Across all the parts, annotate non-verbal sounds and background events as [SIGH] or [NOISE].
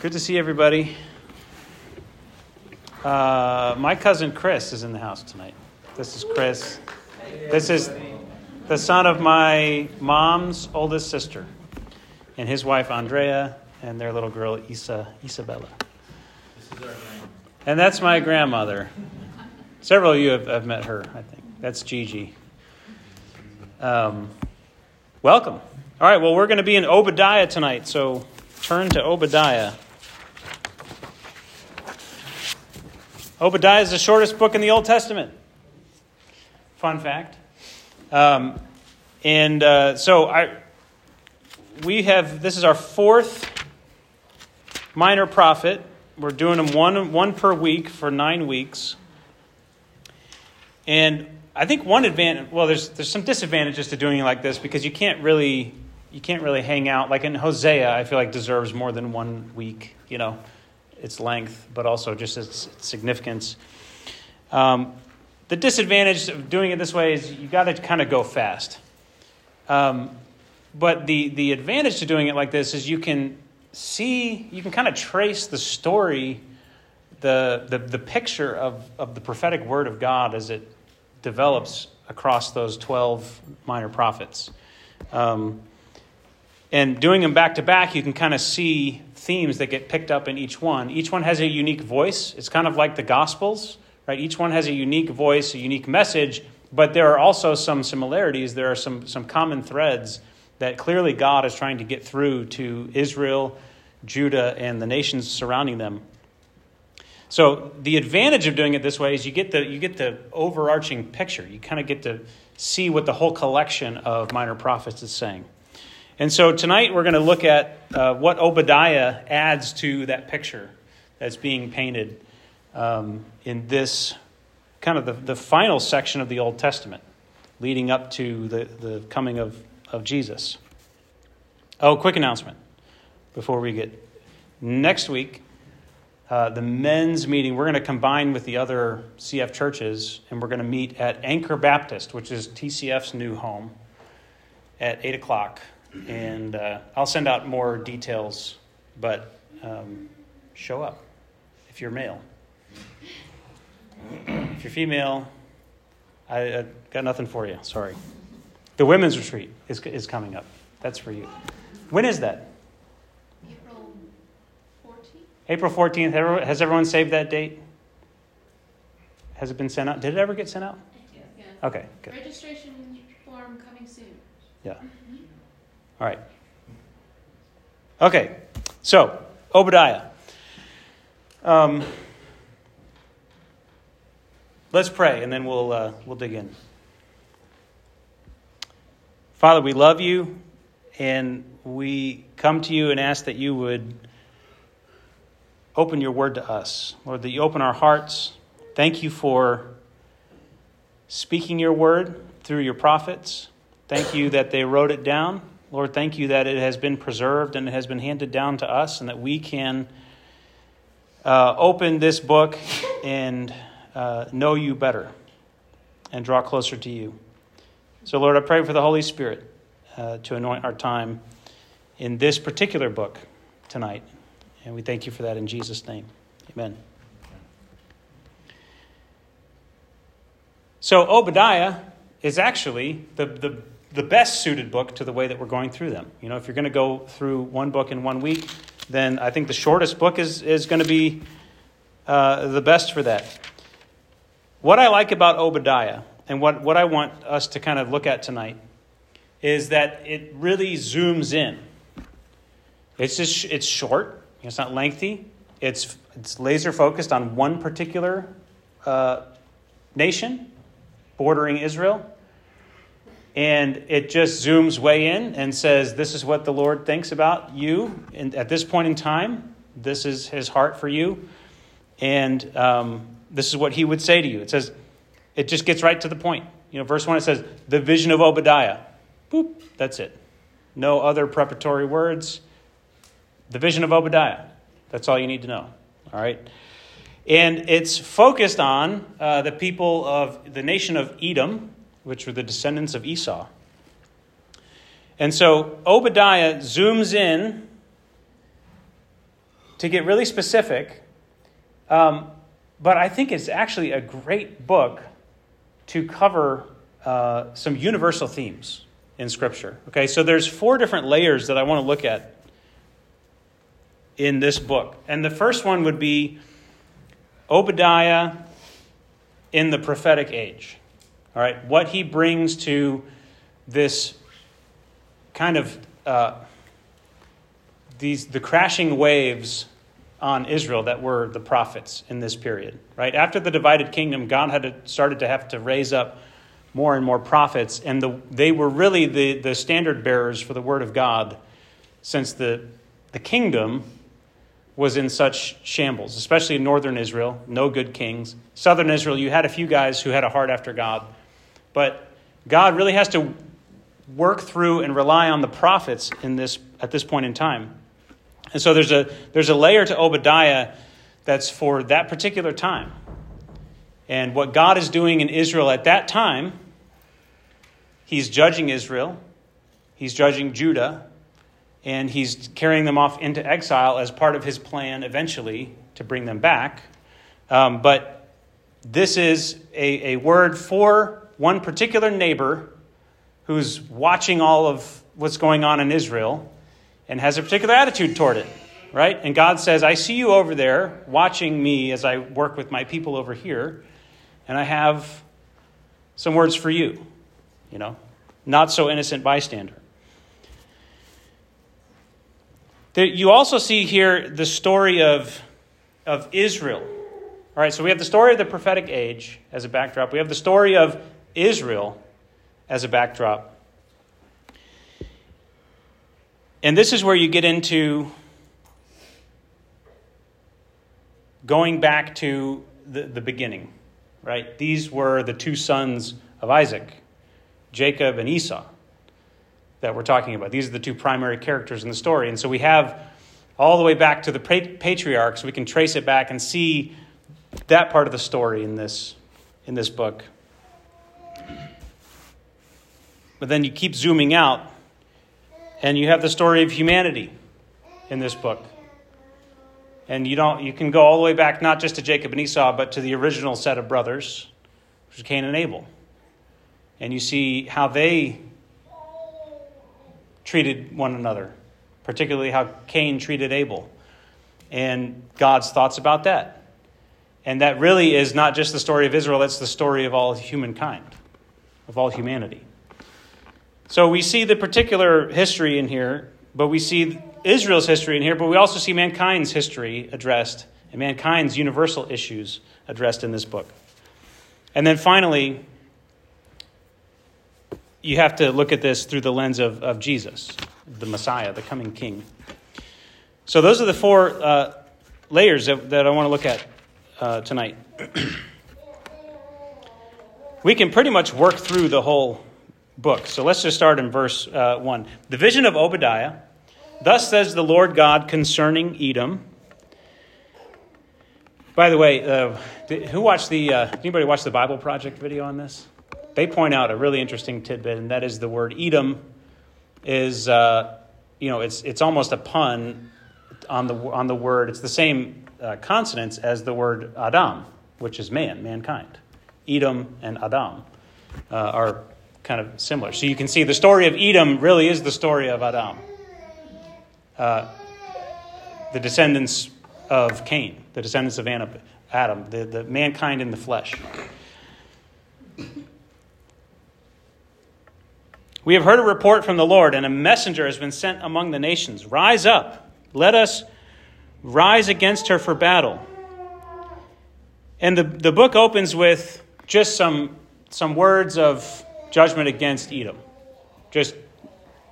Good to see everybody. Uh, my cousin Chris is in the house tonight. This is Chris. This is the son of my mom's oldest sister, and his wife Andrea, and their little girl Isa Isabella. And that's my grandmother. Several of you have, have met her, I think. That's Gigi. Um, welcome. All right, well, we're going to be in Obadiah tonight, so turn to Obadiah. Obadiah is the shortest book in the Old Testament. Fun fact. Um, and uh, so I, we have, this is our fourth minor prophet. We're doing them one, one per week for nine weeks. And I think one advantage, well, there's, there's some disadvantages to doing it like this because you can't really, you can't really hang out. Like in Hosea, I feel like deserves more than one week, you know its length, but also just its, significance. Um, the disadvantage of doing it this way is you got to kind of go fast. Um, but the, the advantage to doing it like this is you can see, you can kind of trace the story, the, the, the picture of, of the prophetic word of God as it develops across those 12 minor prophets. Um, and doing them back to back, you can kind of see themes that get picked up in each one. Each one has a unique voice. It's kind of like the Gospels, right? Each one has a unique voice, a unique message, but there are also some similarities. There are some, some common threads that clearly God is trying to get through to Israel, Judah, and the nations surrounding them. So the advantage of doing it this way is you get the you get the overarching picture. You kind of get to see what the whole collection of minor prophets is saying. And so tonight we're going to look at uh, what Obadiah adds to that picture that's being painted um, in this kind of the, the final section of the Old Testament, leading up to the, the coming of, of Jesus. Oh, quick announcement before we get. Next week, uh, the men's meeting, we're going to combine with the other CF churches, and we're going to meet at Anchor Baptist, which is TCF's new home, at 8 o'clock and uh, I'll send out more details, but um, show up if you're male. If you're female, I, I, got nothing for you. Sorry. The women's retreat is, is coming up. That's for you. When is that? April 14th. April 14th. Has everyone saved that date? Has it been sent out? Did it ever get sent out? Yeah. Okay, good. Registration form coming soon. Yeah. All right. Okay, so Obadiah. Um, let's pray, and then we'll uh, we'll dig in. Father, we love you, and we come to you and ask that you would open your word to us, Lord. That you open our hearts. Thank you for speaking your word through your prophets. Thank you that they wrote it down. Lord, thank you that it has been preserved and it has been handed down to us, and that we can uh, open this book and uh, know you better and draw closer to you. So, Lord, I pray for the Holy Spirit uh, to anoint our time in this particular book tonight. And we thank you for that in Jesus' name. Amen. So, Obadiah is actually the, the the best suited book to the way that we're going through them. You know, if you're going to go through one book in one week, then I think the shortest book is, is going to be uh, the best for that. What I like about Obadiah, and what, what I want us to kind of look at tonight, is that it really zooms in. It's just it's short. It's not lengthy. It's it's laser focused on one particular uh, nation bordering Israel and it just zooms way in and says, This is what the Lord thinks about you. And at this point in time, this is his heart for you. And um, this is what he would say to you. It says, it just gets right to the point. You know, verse 1, it says, The vision of Obadiah. Boop, that's it. No other preparatory words. The vision of Obadiah. That's all you need to know. All right? And it's focused on uh, the people of the nation of Edom, which were the descendants of Esau. And so Obadiah zooms in to get really specific, um, but I think it's actually a great book to cover uh, some universal themes in Scripture. Okay, so there's four different layers that I want to look at in this book. And the first one would be Obadiah in the prophetic age. All right, what he brings to this kind of uh, these the crashing waves on Israel that were the prophets in this period. Right after the divided kingdom, God had started to have to raise up more and more prophets, and the, they were really the, the standard bearers for the word of God, since the the kingdom was in such shambles, especially in northern Israel, no good kings. Southern Israel, you had a few guys who had a heart after God. But God really has to work through and rely on the prophets in this, at this point in time. And so there's a, there's a layer to Obadiah that's for that particular time. And what God is doing in Israel at that time, He's judging Israel, He's judging Judah, and He's carrying them off into exile as part of His plan eventually to bring them back. Um, but this is a, a word for one particular neighbor who's watching all of what's going on in Israel and has a particular attitude toward it, right? And God says, I see you over there watching me as I work with my people over here, and I have some words for you, you know, not so innocent bystander. You also see here the story of, of Israel. All right, so we have the story of the prophetic age as a backdrop. We have the story of Israel as a backdrop. And this is where you get into going back to the, the beginning, right? These were the two sons of Isaac, Jacob and Esau that we're talking about. These are the two primary characters in the story. And so we have all the way back to the patriarchs. We can trace it back and see that part of the story in this, in this book. But then you keep zooming out, and you have the story of humanity in this book. And you, don't, you can go all the way back, not just to Jacob and Esau, but to the original set of brothers, which is Cain and Abel. And you see how they treated one another, particularly how Cain treated Abel, and God's thoughts about that. And that really is not just the story of Israel, that's the story of all humankind, of all humanity. So we see the particular history in here, but we see Israel's history in here, but we also see mankind's history addressed and mankind's universal issues addressed in this book. And then finally, you have to look at this through the lens of, of Jesus, the Messiah, the coming King. So, those are the four uh, layers that, that, I want to look at uh, tonight. [CLEARS THROAT] we can pretty much work through the whole book. So, let's just start in verse uh, 1. The vision of Obadiah. Thus says the Lord God concerning Edom. By the way, uh, who watched the, uh, anybody watch the Bible Project video on this? they point out a really interesting tidbit, and that is the word Edom is, uh, you know, it's, it's almost a pun on the, on the word, it's the same uh, consonants as the word Adam, which is man, mankind. Edom and Adam uh, are kind of similar. So you can see the story of Edom really is the story of Adam, uh, the descendants of Cain, the descendants of Adam, the, the mankind in the flesh. We have heard a report from the Lord, and a messenger has been sent among the nations. Rise up, let us rise against her for battle. And the, the book opens with just some, some words of judgment against Edom. Just,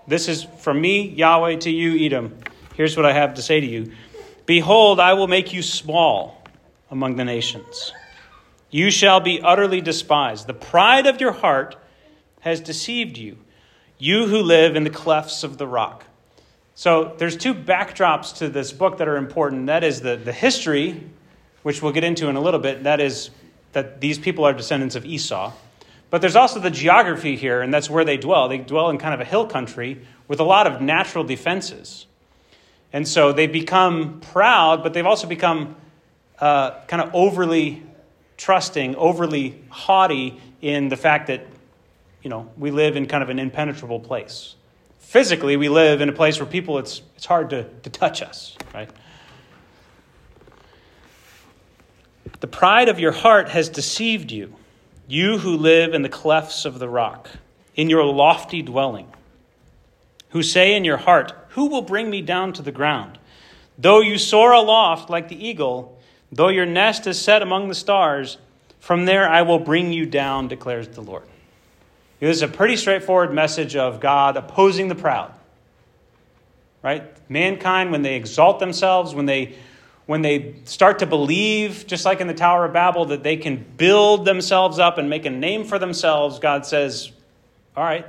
this is from me, Yahweh, to you, Edom. Here's what I have to say to you Behold, I will make you small among the nations. You shall be utterly despised. The pride of your heart has deceived you you who live in the clefts of the rock. So there's two backdrops to this book that are important. That is the, the history, which we'll get into in a little bit. That is that these people are descendants of Esau. But there's also the geography here, and that's where they dwell. They dwell in kind of a hill country with a lot of natural defenses. And so they become proud, but they've also become uh, kind of overly trusting, overly haughty in the fact that, you know, we live in kind of an impenetrable place. Physically, we live in a place where people, it's, it's hard to, to touch us, right? The pride of your heart has deceived you, you who live in the clefts of the rock, in your lofty dwelling, who say in your heart, Who will bring me down to the ground? Though you soar aloft like the eagle, though your nest is set among the stars, from there I will bring you down, declares the Lord. This is a pretty straightforward message of God opposing the proud. Right? Mankind, when they exalt themselves, when they when they start to believe, just like in the Tower of Babel, that they can build themselves up and make a name for themselves, God says, All right,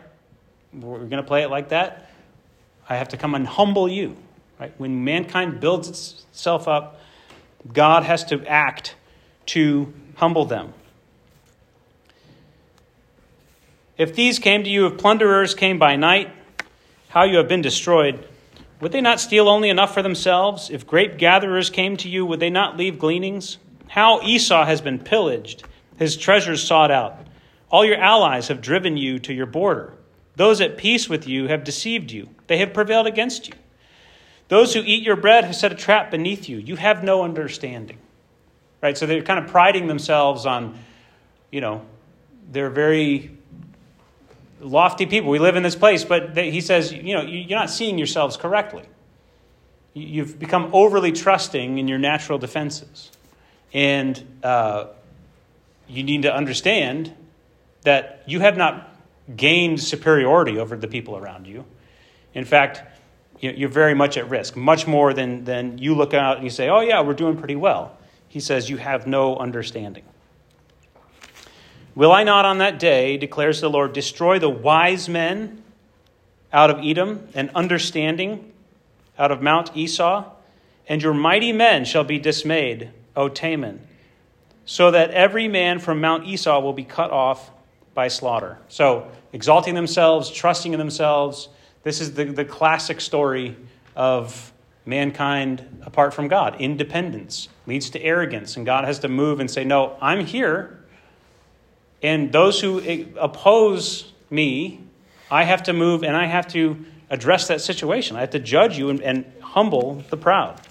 we're going to play it like that. I have to come and humble you. Right? When mankind builds itself up, God has to act to humble them. If these came to you, if plunderers came by night, how you have been destroyed, would they not steal only enough for themselves? If grape gatherers came to you, would they not leave gleanings? How Esau has been pillaged, his treasures sought out. All your allies have driven you to your border. Those at peace with you have deceived you, they have prevailed against you. Those who eat your bread have set a trap beneath you. You have no understanding. Right? So they're kind of priding themselves on, you know, they're very lofty people. We live in this place, but he says, you know, you're not seeing yourselves correctly. You've become overly trusting in your natural defenses. And uh, you need to understand that you have not gained superiority over the people around you. In fact, you're very much at risk, much more than, than you look out and you say, oh, yeah, we're doing pretty well. He says, you have no understanding. Will I not on that day, declares the Lord, destroy the wise men out of Edom and understanding out of Mount Esau? And your mighty men shall be dismayed, O Teman, so that every man from Mount Esau will be cut off by slaughter. So, exalting themselves, trusting in themselves. This is the, the classic story of mankind apart from God. Independence leads to arrogance, and God has to move and say, No, I'm here. And those who oppose me, I have to move and I have to address that situation. I have to judge you and, and humble the proud.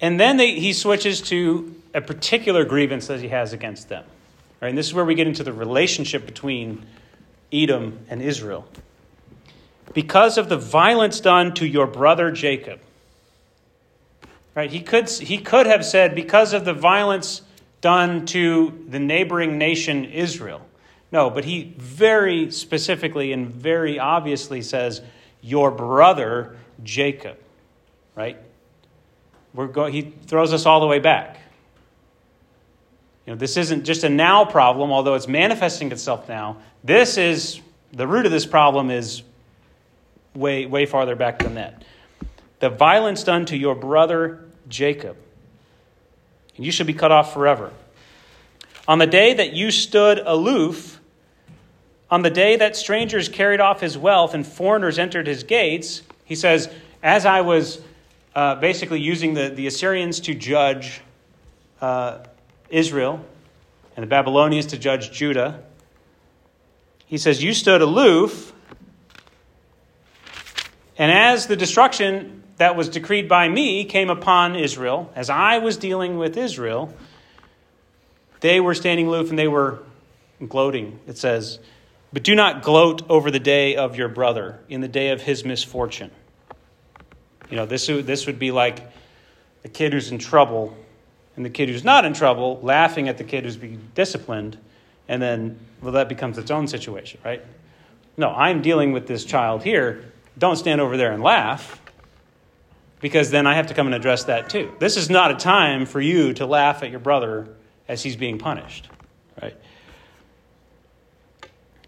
And then they, he switches to a particular grievance that he has against them. Right? And this is where we get into the relationship between Edom and Israel. Because of the violence done to your brother Jacob. Right? He could, he could have said, because of the violence done to the neighboring nation Israel. No, but he very specifically and very obviously says, Your brother Jacob, right? We're going, he throws us all the way back. You know, this isn't just a now problem, although it's manifesting itself now. This is the root of this problem is way, way farther back than that. The violence done to your brother Jacob and you shall be cut off forever. On the day that you stood aloof, on the day that strangers carried off his wealth and foreigners entered his gates, he says, as I was uh, basically using the, the Assyrians to judge uh, Israel and the Babylonians to judge Judah, he says, You stood aloof, and as the destruction that was decreed by me came upon Israel, as I was dealing with Israel, they were standing aloof and they were gloating, it says. But do not gloat over the day of your brother, in the day of his misfortune. You know, this, this would be like the kid who's in trouble and the kid who's not in trouble laughing at the kid who's being disciplined, and then, well, that becomes its own situation, right? No, I'm dealing with this child here. Don't stand over there and laugh because then I have to come and address that too. This is not a time for you to laugh at your brother as he's being punished, right?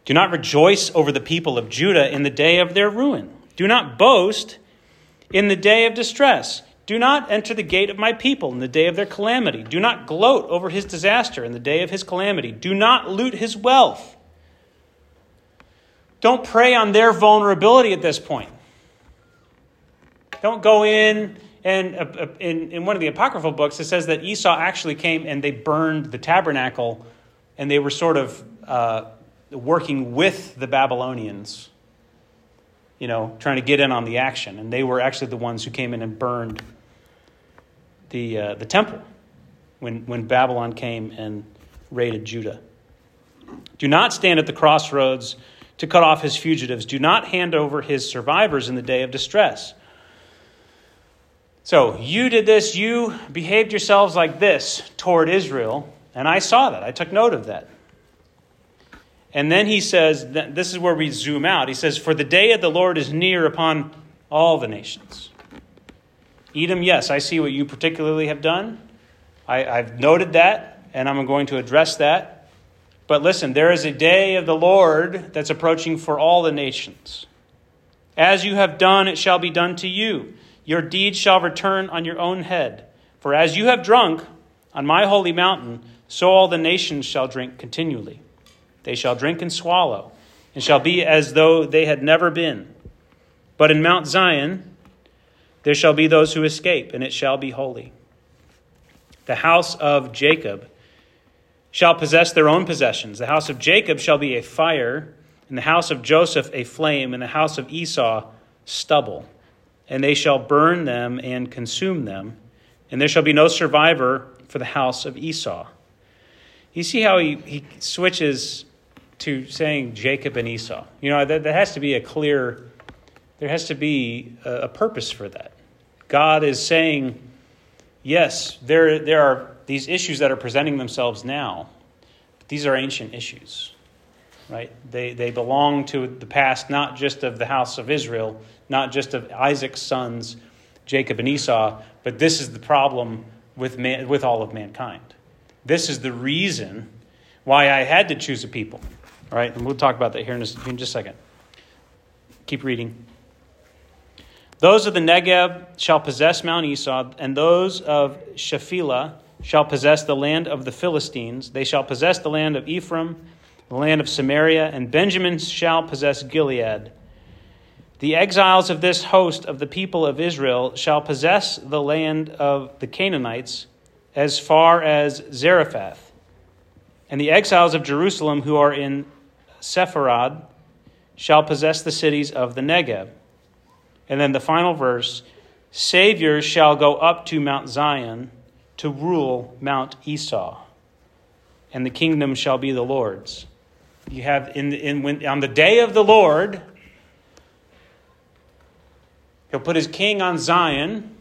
Do not rejoice over the people of Judah in the day of their ruin. Do not boast in the day of distress. Do not enter the gate of my people in the day of their calamity. Do not gloat over his disaster in the day of his calamity. Do not loot his wealth. Don't prey on their vulnerability at this point. Don't go in. And uh, uh, in, in one of the apocryphal books, it says that Esau actually came and they burned the tabernacle, and they were sort of uh, working with the Babylonians, you know, trying to get in on the action. And they were actually the ones who came in and burned the, uh, the temple when, when Babylon came and raided Judah. Do not stand at the crossroads to cut off his fugitives. Do not hand over his survivors in the day of distress. So, you did this, you behaved yourselves like this toward Israel, and I saw that. I took note of that. And then he says, this is where we zoom out. He says, For the day of the Lord is near upon all the nations. Edom, yes, I see what you particularly have done. I, I've noted that, and I'm going to address that. But listen, there is a day of the Lord that's approaching for all the nations. As you have done, it shall be done to you. Your deeds shall return on your own head. For as you have drunk on my holy mountain, so all the nations shall drink continually. They shall drink and swallow, and shall be as though they had never been. But in Mount Zion there shall be those who escape, and it shall be holy. The house of Jacob shall possess their own possessions. The house of Jacob shall be a fire, and the house of Joseph a flame, and the house of Esau stubble. And they shall burn them and consume them, and there shall be no survivor for the house of Esau. You see how he, he switches to saying Jacob and Esau. You know, there, there has to be a clear, there has to be a, a purpose for that. God is saying, yes, there, there are these issues that are presenting themselves now, but these are ancient issues, right? They, they belong to the past, not just of the house of Israel, not just of Isaac's sons, Jacob and Esau, but this is the problem with, man, with all of mankind. This is the reason why I had to choose a people. right? and we'll talk about that here in, a, in just a second. Keep reading. Those of the Negeb shall possess Mount Esau, and those of Shephelah shall possess the land of the Philistines. They shall possess the land of Ephraim, the land of Samaria, and Benjamin shall possess Gilead. The exiles of this host of the people of Israel shall possess the land of the Canaanites as far as Zarephath. And the exiles of Jerusalem who are in Sepharad shall possess the cities of the Negeb. And then the final verse Saviors shall go up to Mount Zion to rule Mount Esau, and the kingdom shall be the Lord's. You have in, in when, on the day of the Lord, he'll put his king on Zion,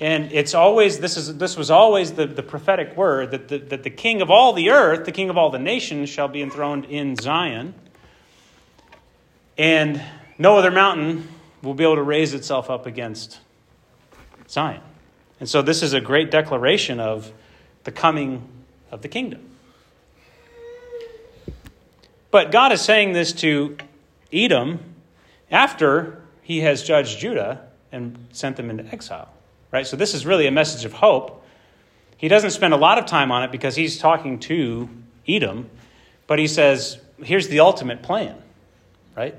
and it's always this is this was always the, the prophetic word that the, that the king of all the earth, the king of all the nations, shall be enthroned in Zion. And no other mountain will be able to raise itself up against Zion. And so this is a great declaration of the coming of the kingdom. But God is saying this to Edom after he has judged Judah and sent them into exile. Right? So this is really a message of hope. He doesn't spend a lot of time on it because he's talking to Edom, but he says, here's the ultimate plan, right?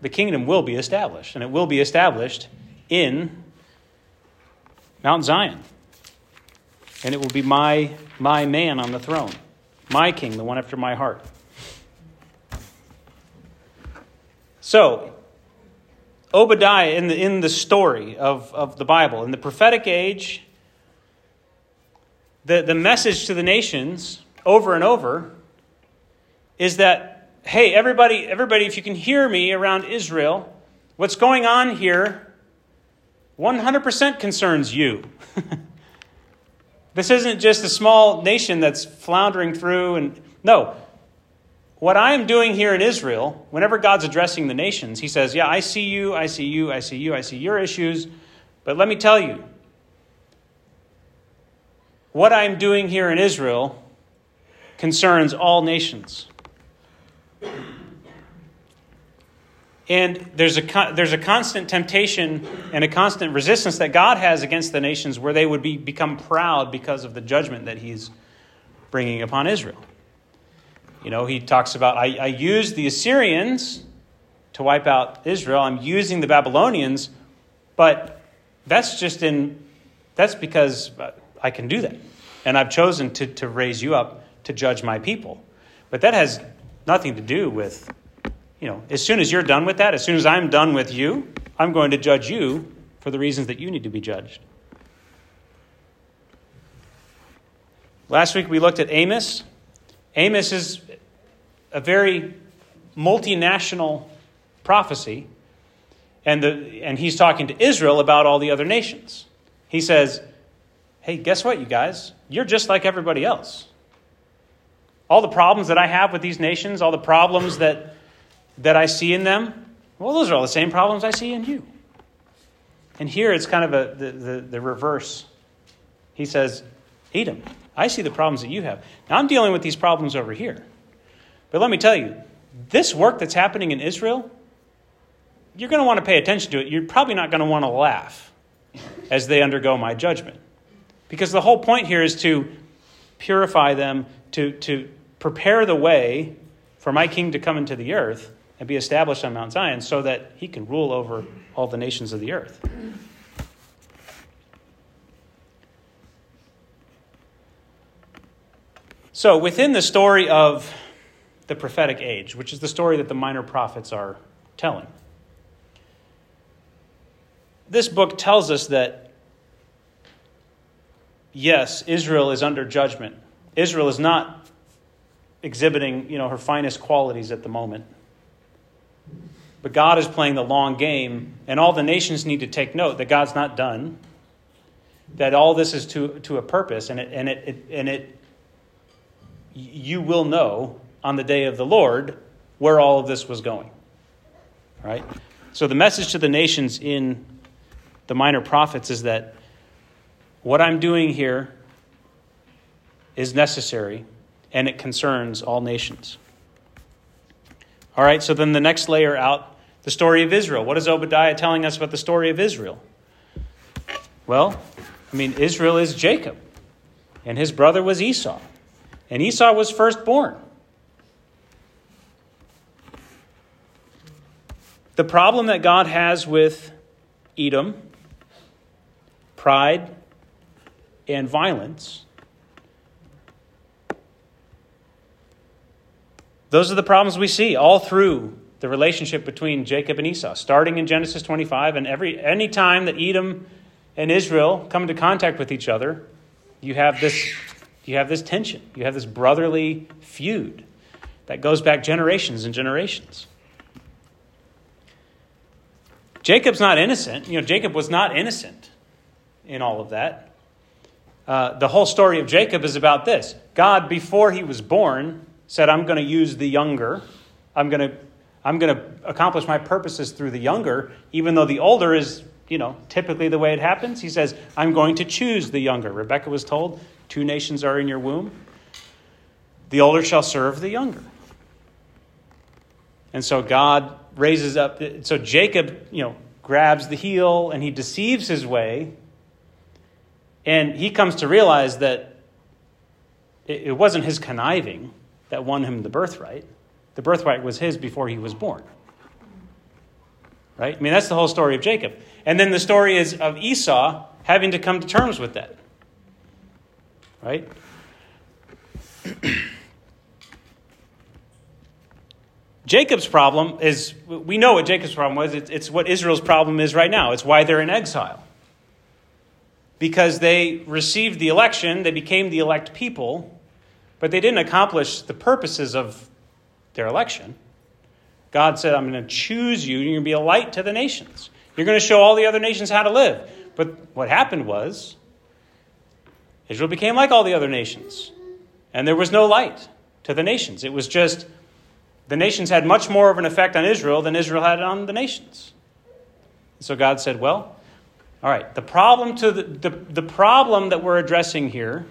The kingdom will be established, and it will be established in Mount Zion. And it will be my, my man on the throne, my king, the one after my heart. So, Obadiah, in the, in the story of, of the Bible, in the prophetic age, the, the message to the nations over and over is that, hey, everybody, everybody, if you can hear me around Israel, what's going on here 100% concerns you. [LAUGHS] this isn't just a small nation that's floundering through and no, what I am doing here in Israel, whenever God's addressing the nations, He says, Yeah, I see you, I see you, I see you, I see your issues, but let me tell you, what I'm doing here in Israel concerns all nations. And there's a, there's a constant temptation and a constant resistance that God has against the nations where they would be, become proud because of the judgment that He's bringing upon Israel. You know, he talks about, I, I used the Assyrians to wipe out Israel, I'm using the Babylonians, but that's just in, that's because I can do that. And I've chosen to, to raise you up to judge my people. But that has nothing to do with, you know, as soon as you're done with that, as soon as I'm done with you, I'm going to judge you for the reasons that you need to be judged. Last week we looked at Amos. Amos is a very multinational prophecy, and, the, and he's talking to Israel about all the other nations. He says, Hey, guess what, you guys? You're just like everybody else. All the problems that I have with these nations, all the problems that, that I see in them, well, those are all the same problems I see in you. And here it's kind of a, the, the, the reverse. He says, Edom, I see the problems that you have. Now I'm dealing with these problems over here. But let me tell you, this work that's happening in Israel, you're going to want to pay attention to it. You're probably not going to want to laugh as they undergo my judgment. Because the whole point here is to purify them, to, to prepare the way for my king to come into the earth and be established on Mount Zion so that he can rule over all the nations of the earth. So, within the story of the prophetic age, which is the story that the minor prophets are telling, this book tells us that, yes, Israel is under judgment. Israel is not exhibiting you know, her finest qualities at the moment. But God is playing the long game, and all the nations need to take note that God's not done, that all this is to, to a purpose, and it, and, it, it, and it, you will know on the day of the Lord where all of this was going. Right? So the message to the nations in the minor prophets is that what I'm doing here is necessary and it concerns all nations. All right, so then the next layer out the story of Israel. What is Obadiah telling us about the story of Israel? Well, I mean, Israel is Jacob, and his brother was Esau, and Esau was firstborn. The problem that God has with Edom, pride, and violence Those are the problems we see all through the relationship between Jacob and Esau, starting in Genesis 25. And every any time that Edom and Israel come into contact with each other, you have this, you have this tension. You have this brotherly feud that goes back generations and generations. Jacob's not innocent. You know, Jacob was not innocent in all of that. Uh, the whole story of Jacob is about this God, before he was born, said, I'm going to use the younger. I'm going to, I'm going to accomplish my purposes through the younger, even though the older is, you know, typically the way it happens. He says, I'm going to choose the younger. Rebecca was told, two nations are in your womb. The older shall serve the younger. And so God raises up, so Jacob, you know, grabs the heel and he deceives his way. And he comes to realize that it wasn't his conniving, that won him the birthright. The birthright was his before he was born. Right? I mean, that's the whole story of Jacob. And then the story is of Esau having to come to terms with that. Right? [CLEARS THROAT] Jacob's problem is we know what Jacob's problem was. It's, it's, what Israel's problem is right now. It's why they're in exile. Because they received the election, they became the elect people, but they didn't accomplish the purposes of their election. God said, I'm going to choose you, you're going to be a light to the nations. You're going to show all the other nations how to live. But what happened was, Israel became like all the other nations. And there was no light to the nations. It was just the nations had much more of an effect on Israel than Israel had on the nations. So God said, Well, all right, the problem to the, the, the problem that we're addressing here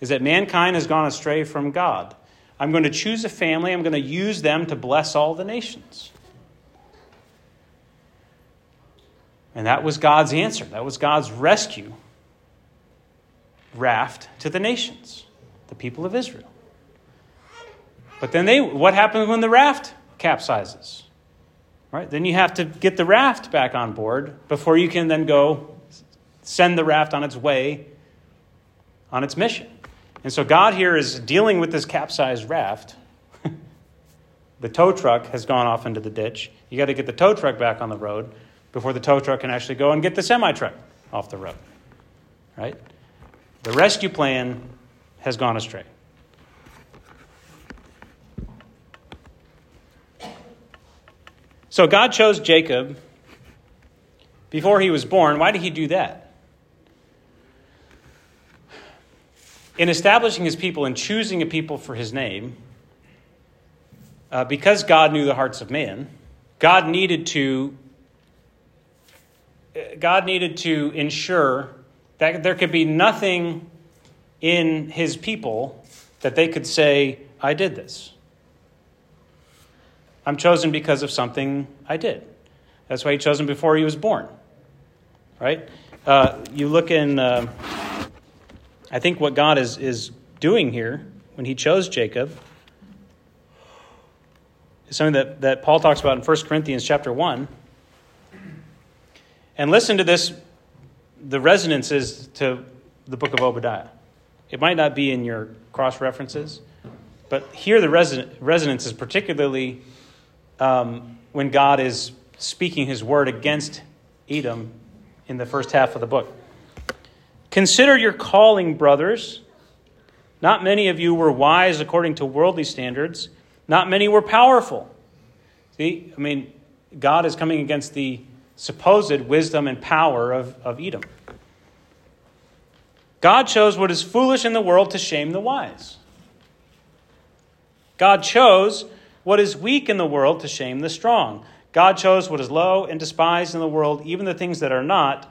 is that mankind has gone astray from God. I'm going to choose a family, I'm going to use them to bless all the nations. And that was God's answer. That was God's rescue raft to the nations, the people of Israel. But then they what happens when the raft capsizes? Right? Then you have to get the raft back on board before you can then go send the raft on its way on its mission. And so God here is dealing with this capsized raft. [LAUGHS] the tow truck has gone off into the ditch. You got to get the tow truck back on the road before the tow truck can actually go and get the semi truck off the road. Right? The rescue plan has gone astray. So God chose Jacob before he was born. Why did he do that? In establishing his people and choosing a people for his name, uh, because God knew the hearts of man, God needed to uh, God needed to ensure that there could be nothing in his people that they could say, I did this. I'm chosen because of something I did. That's why he chose him before he was born. Right? Uh, you look in, uh, I think what God is, is doing here when he chose Jacob is something that, that Paul talks about in 1 Corinthians chapter 1. And listen to this, the resonances to the book of Obadiah. It might not be in your cross references, but here the resonance is particularly um, when God is speaking his word against Edom in the first half of the book. Consider your calling, brothers. Not many of you were wise according to worldly standards, not many were powerful. See, I mean, God is coming against the supposed wisdom and power of, of Edom. God chose what is foolish in the world to shame the wise. God chose what is weak in the world to shame the strong. God chose what is low and despised in the world, even the things that are not,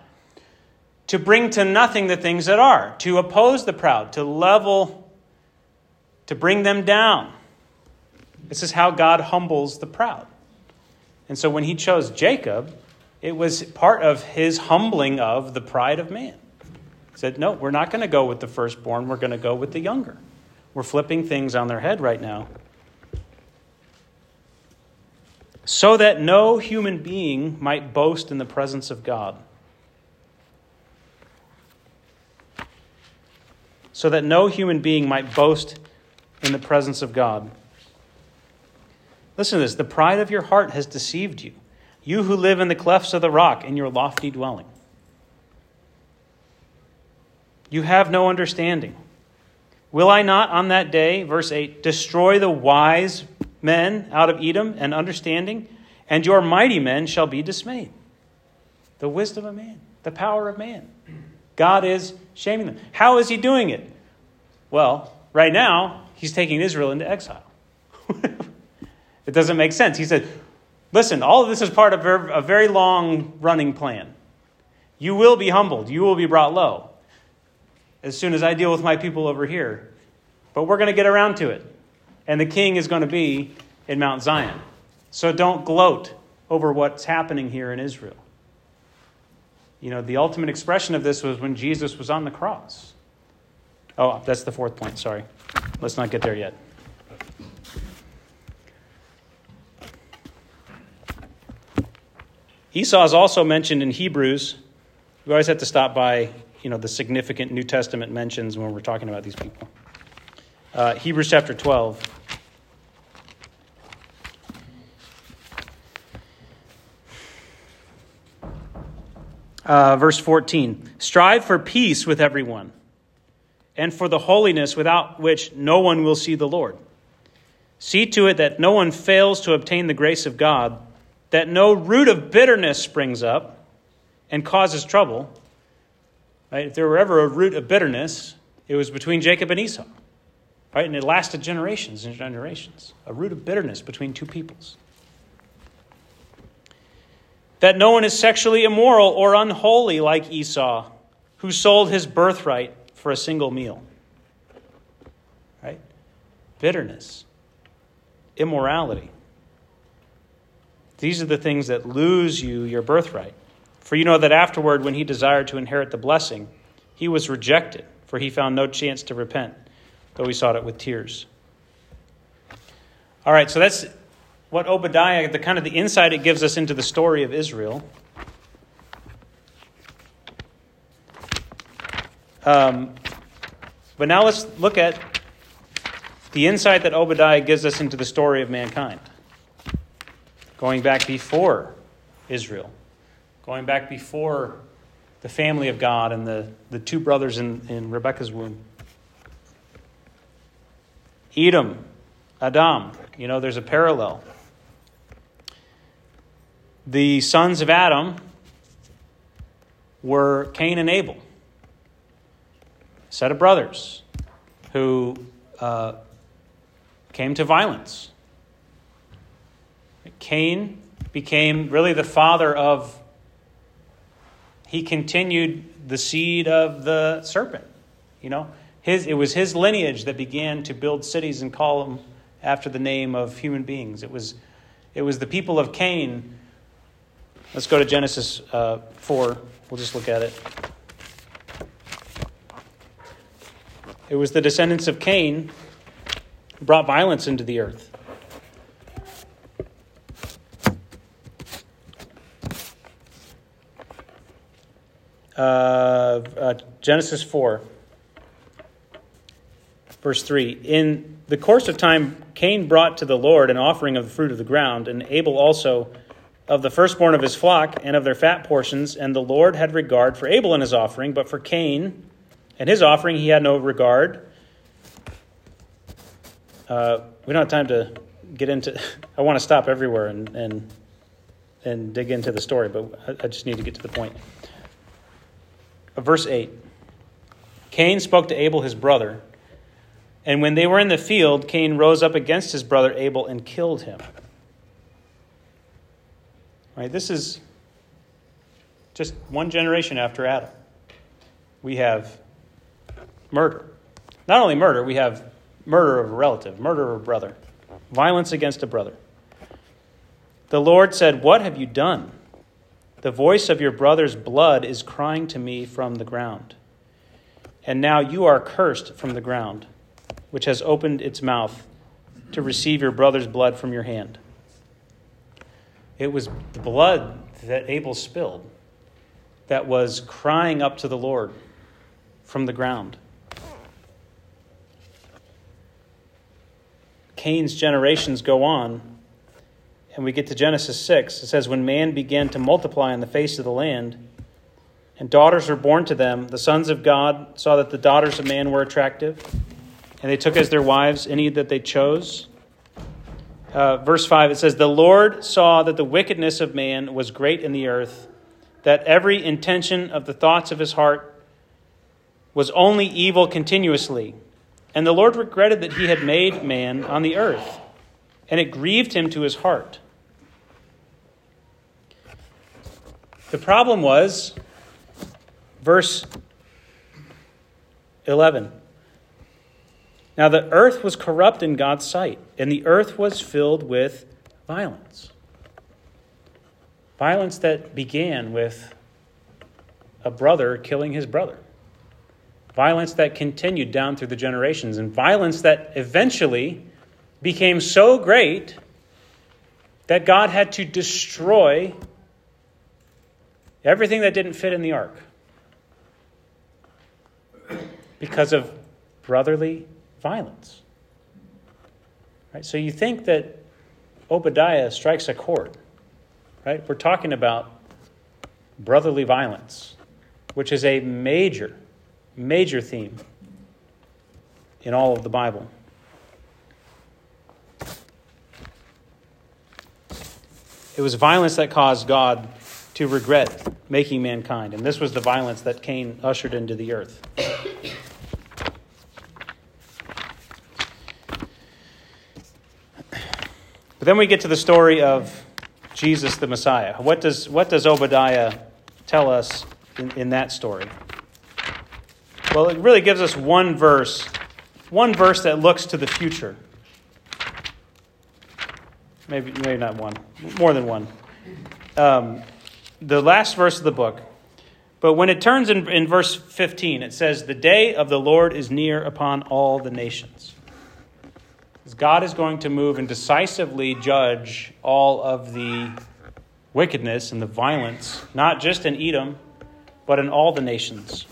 to bring to nothing the things that are, to oppose the proud, to level, to bring them down. This is how God humbles the proud. And so when he chose Jacob, it was part of his humbling of the pride of man. He said, No, we're not going to go with the firstborn, we're going to go with the younger. We're flipping things on their head right now so that no human being might boast in the presence of God. So that no human being might boast in the presence of God. Listen to this the pride of your heart has deceived you, you who live in the clefts of the rock in your lofty dwelling. You have no understanding. Will I not on that day, verse 8, destroy the wise men out of Edom and understanding, and your mighty men shall be dismayed. The wisdom of man, the power of man. God is shaming them. How is he doing it? Well, right now, he's taking Israel into exile. [LAUGHS] it doesn't make sense. He said, Listen, all of this is part of a very long running plan. You will be humbled, you will be brought low as soon as I deal with my people over here. But we're going to get around to it and the king is going to be in Mount Zion. So don't gloat over what's happening here in Israel. You know, the ultimate expression of this was when Jesus was on the cross. Oh, that's the fourth point. Sorry. Let's not get there yet. Esau is also mentioned in Hebrews. We always have to stop by, you know, the significant New Testament mentions when we're talking about these people. Uh, Hebrews chapter 12. Uh, verse 14 Strive for peace with everyone, and for the holiness without which no one will see the Lord. See to it that no one fails to obtain the grace of God, that no root of bitterness springs up and causes trouble. Right? If there were ever a root of bitterness, it was between Jacob and Esau. Right? And it lasted generations and generations. A root of bitterness between two peoples that no one is sexually immoral or unholy like Esau, who sold his birthright for a single meal. Right? Bitterness, immorality. These are the things that lose you your birthright. For you know that afterward, when he desired to inherit the blessing, he was rejected, for he found no chance to repent, though he sought it with tears. All right, so that's what Obadiah, the kind of the insight it gives us into the story of Israel. Um, but now let's look at the insight that Obadiah gives us into the story of mankind. Going back before Israel, going back before the family of God and the, the two brothers in, in Rebekah's womb. Edom, Adam, you know, there's a parallel. The sons of Adam were Cain and Abel, a set of brothers who uh, came to violence. Cain became really the father of, he continued the seed of the serpent. You know, his, it was his lineage that began to build cities and call them after the name of human beings. It was, it was the people of Cain. Let's go to Genesis uh, 4. We'll just look at it. It was the descendants of Cain brought violence into the earth. Uh, Genesis 4, verse 3. In the course of time, Cain brought to the Lord an offering of the fruit of the ground, and Abel also of the firstborn of his flock and of their fat portions, and the Lord had regard for Abel and his offering, but for Cain and his offering he had no regard. Uh, we don't have time to get into. [LAUGHS] I want to stop everywhere and and and dig into the story, but I, I just need to get to the point. Uh, verse eight. Cain spoke to Abel his brother, and when they were in the field, Cain rose up against his brother Abel and killed him. Right? This is just one generation after Adam. We have murder. Not only murder, we have murder of a relative, murder of a brother, violence against a brother. The Lord said, What have you done? The voice of your brother's blood is crying to me from the ground. And now you are cursed from the ground, which has opened its mouth to receive your brother's blood from your hand. It was the blood that Abel spilled that was crying up to the Lord from the ground. Cain's generations go on, and we get to Genesis 6. It says, When man began to multiply on the face of the land, and daughters were born to them, the sons of God saw that the daughters of man were attractive, and they took as their wives any that they chose. Uh, verse 5, it says, The Lord saw that the wickedness of man was great in the earth, that every intention of the thoughts of his heart was only evil continuously. And the Lord regretted that he had made man on the earth, and it grieved him to his heart. The problem was, verse 11. Now the earth was corrupt in God's sight, and the earth was filled with violence. Violence that began with a brother killing his brother. Violence that continued down through the generations, and violence that eventually became so great that God had to destroy everything that didn't fit in the ark because of brotherly violence. Right? So you think that Obadiah strikes a chord, right? We're talking about brotherly violence, which is a major, major theme in all of the Bible. It was violence that caused God to regret making mankind, and this was the violence that Cain ushered into the earth. But then we get to the story of Jesus the Messiah. What does, what does Obadiah tell us in, in that story? Well, it really gives us one verse, one verse that looks to the future. Maybe, maybe not one, more than one. Um, the last verse of the book. But when it turns in, in verse 15, it says, The day of the Lord is near upon all the nations. God is going to move and decisively judge all of the wickedness and the violence, not just in Edom, but in all the nations.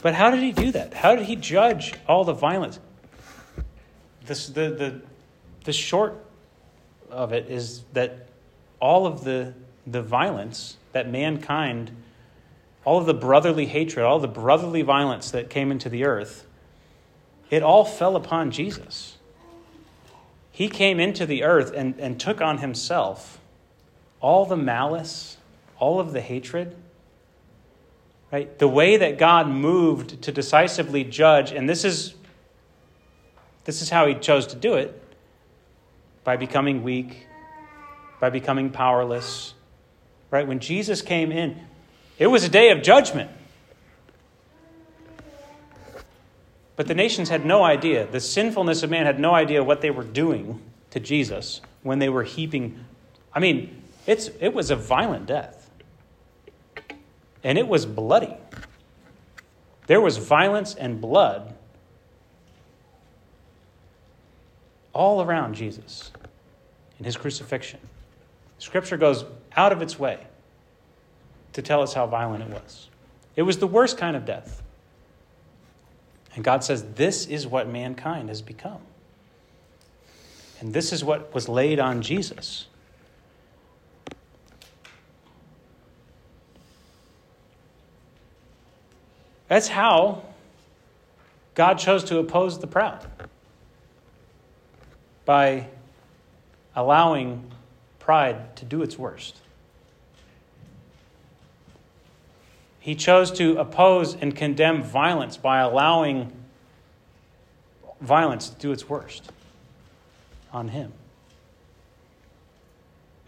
But how did he do that? How did he judge all the violence? This, the, the, the short of it is that all of the, the violence that mankind, all of the brotherly hatred, all the brotherly violence that came into the earth, it all fell upon Jesus. He came into the earth and, and took on himself all the malice, all of the hatred. Right? The way that God moved to decisively judge, and this is this is how he chose to do it by becoming weak, by becoming powerless. Right? When Jesus came in, it was a day of judgment. But the nations had no idea. The sinfulness of man had no idea what they were doing to Jesus when they were heaping. I mean, it's, it was a violent death. And it was bloody. There was violence and blood all around Jesus in his crucifixion. Scripture goes out of its way to tell us how violent it was. It was the worst kind of death. And God says, This is what mankind has become. And this is what was laid on Jesus. That's how God chose to oppose the proud by allowing pride to do its worst. He chose to oppose and condemn violence by allowing violence to do its worst on him.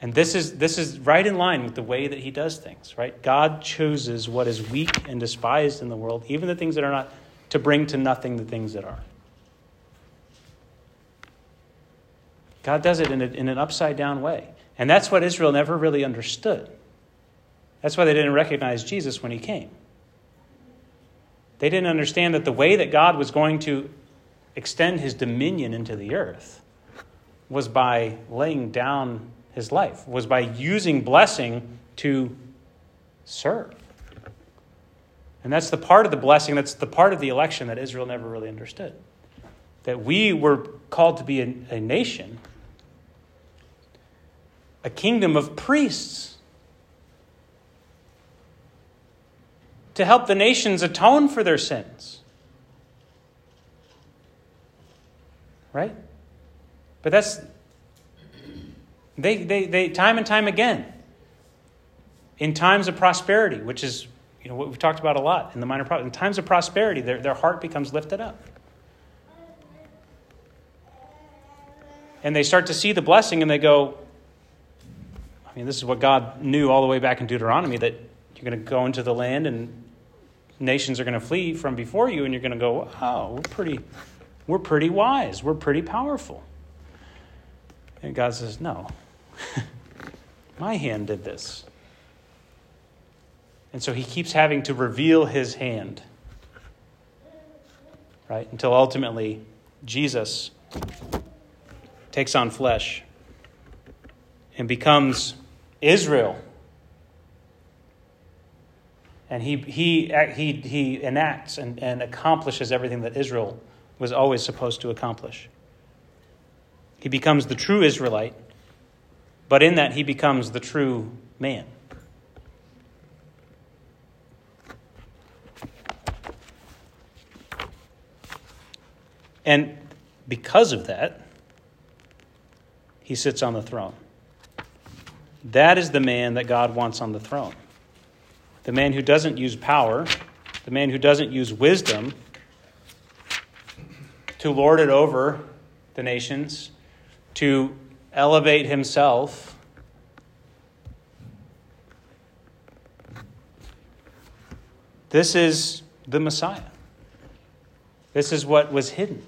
And this is, this is right in line with the way that he does things, right? God chooses what is weak and despised in the world, even the things that are not, to bring to nothing the things that are. God does it in, a, in an upside down way. And that's what Israel never really understood. That's why they didn't recognize Jesus when he came. They didn't understand that the way that God was going to extend his dominion into the earth was by laying down his life, was by using blessing to serve. And that's the part of the blessing, that's the part of the election that Israel never really understood. That we were called to be a, a nation, a kingdom of priests to help the nations atone for their sins. Right? But that's, they, they, they, time and time again, in times of prosperity, which is, you know, what we've talked about a lot in the minor prophets, in times of prosperity, their, their heart becomes lifted up. And they start to see the blessing and they go, I mean, this is what God knew all the way back in Deuteronomy that you're going to go into the land and nations are going to flee from before you, and you're going to go, "Oh, we're pretty, we're pretty wise. We're pretty powerful." And God says, "No, [LAUGHS] my hand did this." And so He keeps having to reveal His hand, right, until ultimately Jesus takes on flesh and becomes Israel and he, he, he, he enacts and, and accomplishes everything that Israel was always supposed to accomplish. He becomes the true Israelite, but in that he becomes the true man. And because of that, he sits on the throne. That is the man that God wants on the throne the man who doesn't use power, the man who doesn't use wisdom to lord it over the nations, to elevate himself. This is the Messiah. This is what was hidden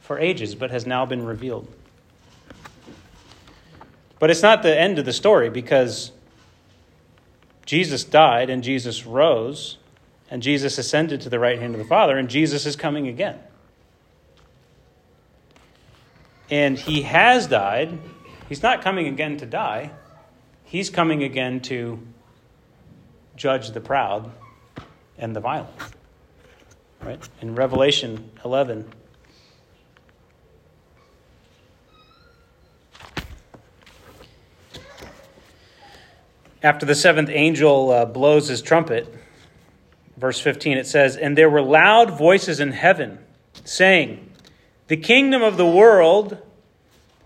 for ages, but has now been revealed. But it's not the end of the story because Jesus died and Jesus rose and Jesus ascended to the right hand of the Father and Jesus is coming again. And he has died. He's not coming again to die. He's coming again to judge the proud and the violent. right? In Revelation 11. After the seventh angel uh, blows his trumpet, verse 15, it says, And there were loud voices in heaven saying, The kingdom of the world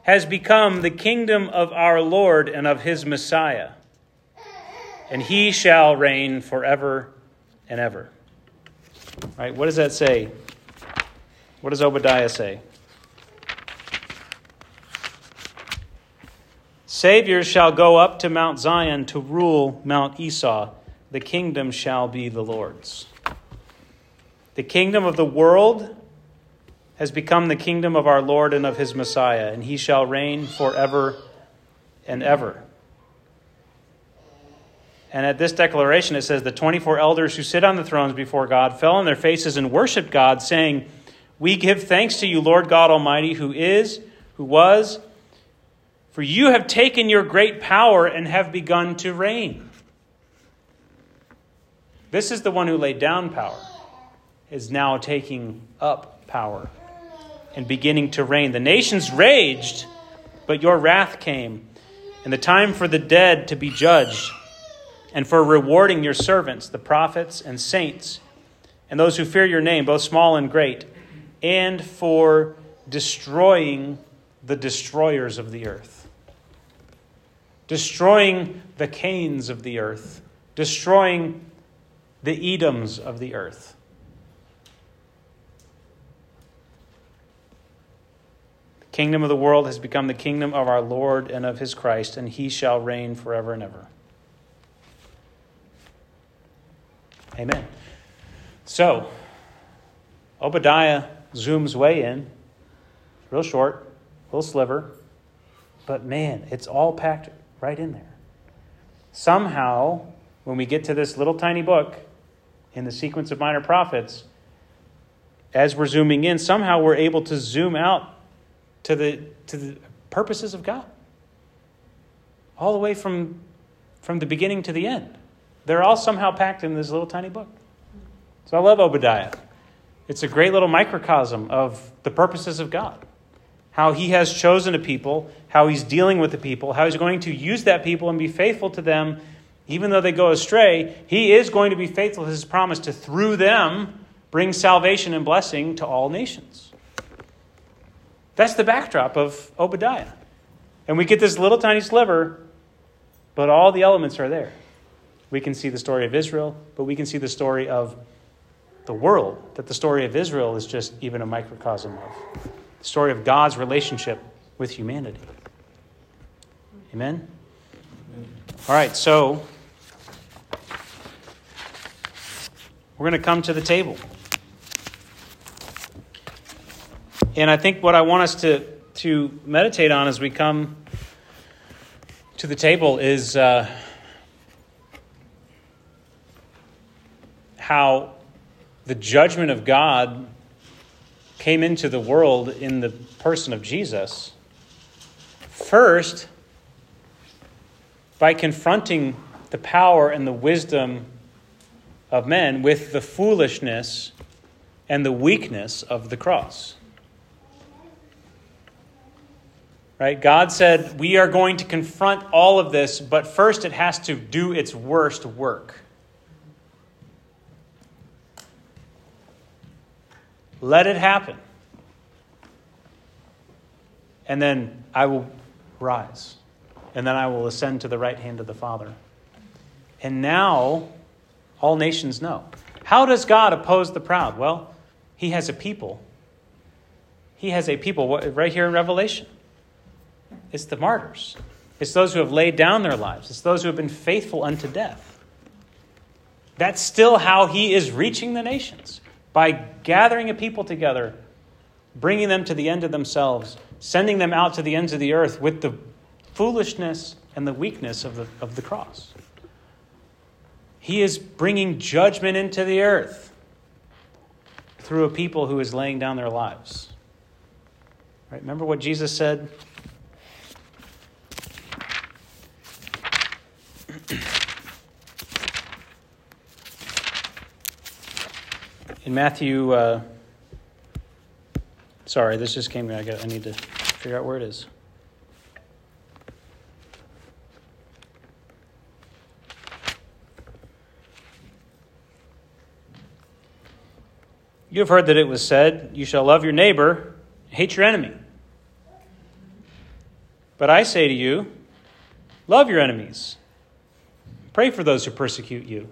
has become the kingdom of our Lord and of his Messiah, and he shall reign forever and ever. Right? What does that say? What does Obadiah say? Saviors shall go up to Mount Zion to rule Mount Esau. The kingdom shall be the Lord's. The kingdom of the world has become the kingdom of our Lord and of his Messiah, and he shall reign forever and ever. And at this declaration, it says, The 24 elders who sit on the thrones before God fell on their faces and worshiped God, saying, We give thanks to you, Lord God Almighty, who is, who was, for you have taken your great power and have begun to reign. This is the one who laid down power, is now taking up power and beginning to reign. The nations raged, but your wrath came, and the time for the dead to be judged and for rewarding your servants, the prophets and saints, and those who fear your name, both small and great, and for destroying the destroyers of the earth, destroying the Cains of the earth, destroying the Edoms of the earth. The kingdom of the world has become the kingdom of our Lord and of his Christ, and he shall reign forever and ever. Amen. So, Obadiah zooms way in, real short, little sliver, but man, it's all packed right in there. Somehow, when we get to this little tiny book in the sequence of minor prophets, as we're zooming in, somehow we're able to zoom out to the, to the purposes of God. All the way from, from the beginning to the end. They're all somehow packed in this little tiny book. So I love Obadiah. It's a great little microcosm of the purposes of God. How he has chosen a people, how he's dealing with the people, how he's going to use that people and be faithful to them even though they go astray. He is going to be faithful to his promise to, through them, bring salvation and blessing to all nations. That's the backdrop of Obadiah. And we get this little tiny sliver, but all the elements are there. We can see the story of Israel, but we can see the story of the world, that the story of Israel is just even a microcosm of the story of God's relationship with humanity. Amen? All right, so we're going to come to the table. And I think what I want us to, to meditate on as we come to the table is. Uh, how the judgment of God came into the world in the person of Jesus. First, by confronting the power and the wisdom of men with the foolishness and the weakness of the cross. Right? God said, We are going to confront all of this, but first it has to do its worst work. Let it happen. And then I will rise. And then I will ascend to the right hand of the Father. And now all nations know. How does God oppose the proud? Well, He has a people. He has a people right here in Revelation. It's the martyrs, it's those who have laid down their lives, it's those who have been faithful unto death. That's still how He is reaching the nations by gathering a people together, bringing them to the end of themselves, sending them out to the ends of the earth with the foolishness and the weakness of the, of the cross. He is bringing judgment into the earth through a people who is laying down their lives. Right? Remember what Jesus said? [CLEARS THROAT] in Matthew, uh, sorry, this just came. I got. I need to figure out where it is. You have heard that it was said, You shall love your neighbor, hate your enemy. But I say to you, love your enemies, pray for those who persecute you.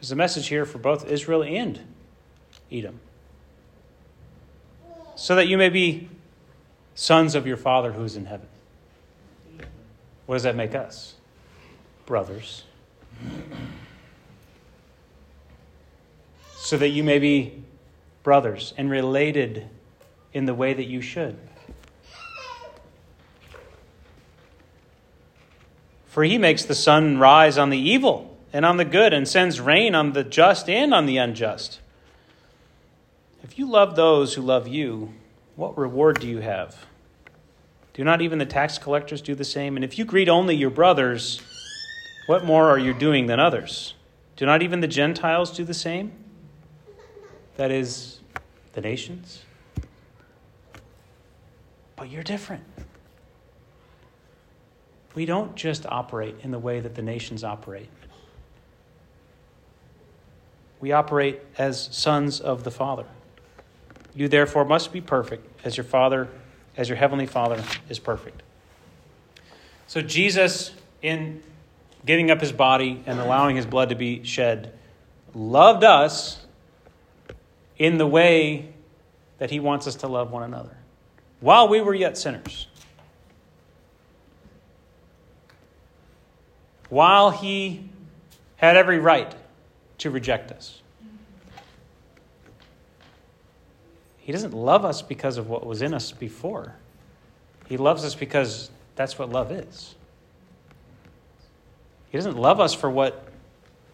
There's a message here for both Israel and Edom. So that you may be sons of your Father who is in heaven. What does that make us? Brothers. So that you may be brothers and related in the way that you should. For he makes the sun rise on the evil and on the good, and sends rain on the just and on the unjust. If you love those who love you, what reward do you have? Do not even the tax collectors do the same? And if you greet only your brothers, what more are you doing than others? Do not even the Gentiles do the same? That is, the nations? But you're different. We don't just operate in the way that the nations operate. We operate as sons of the Father. You therefore must be perfect as your Father, as your heavenly Father is perfect. So Jesus, in giving up his body and allowing his blood to be shed, loved us in the way that he wants us to love one another while we were yet sinners. While he had every right to reject us. He doesn't love us because of what was in us before. He loves us because that's what love is. He doesn't love us for what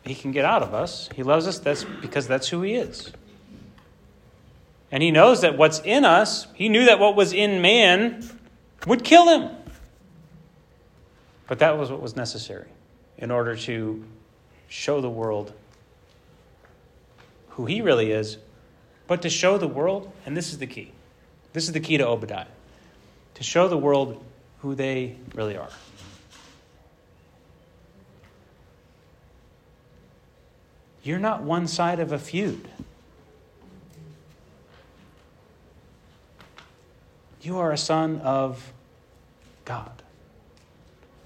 he can get out of us. He loves us that's because that's who he is. And he knows that what's in us, he knew that what was in man would kill him. But that was what was necessary in order to show the world who he really is, but to show the world, and this is the key. This is the key to Obadiah to show the world who they really are. You're not one side of a feud. You are a son of God.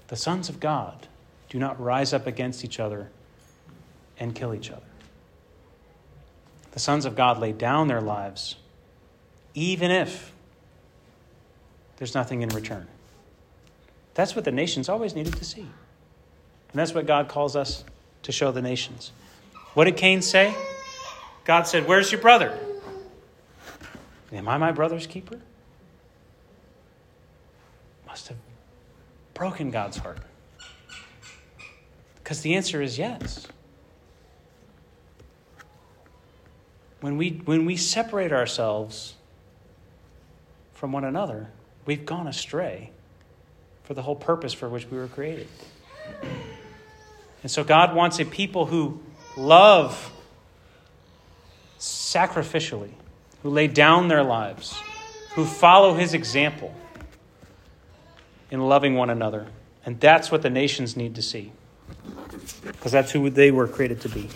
The sons of God do not rise up against each other and kill each other. The sons of God lay down their lives, even if there's nothing in return. That's what the nations always needed to see. And that's what God calls us to show the nations. What did Cain say? God said, Where's your brother? Am I my brother's keeper? Must have broken God's heart. Because the answer is yes. When we, when we separate ourselves from one another, we've gone astray for the whole purpose for which we were created. And so God wants a people who love sacrificially, who lay down their lives, who follow his example in loving one another. And that's what the nations need to see, because that's who they were created to be.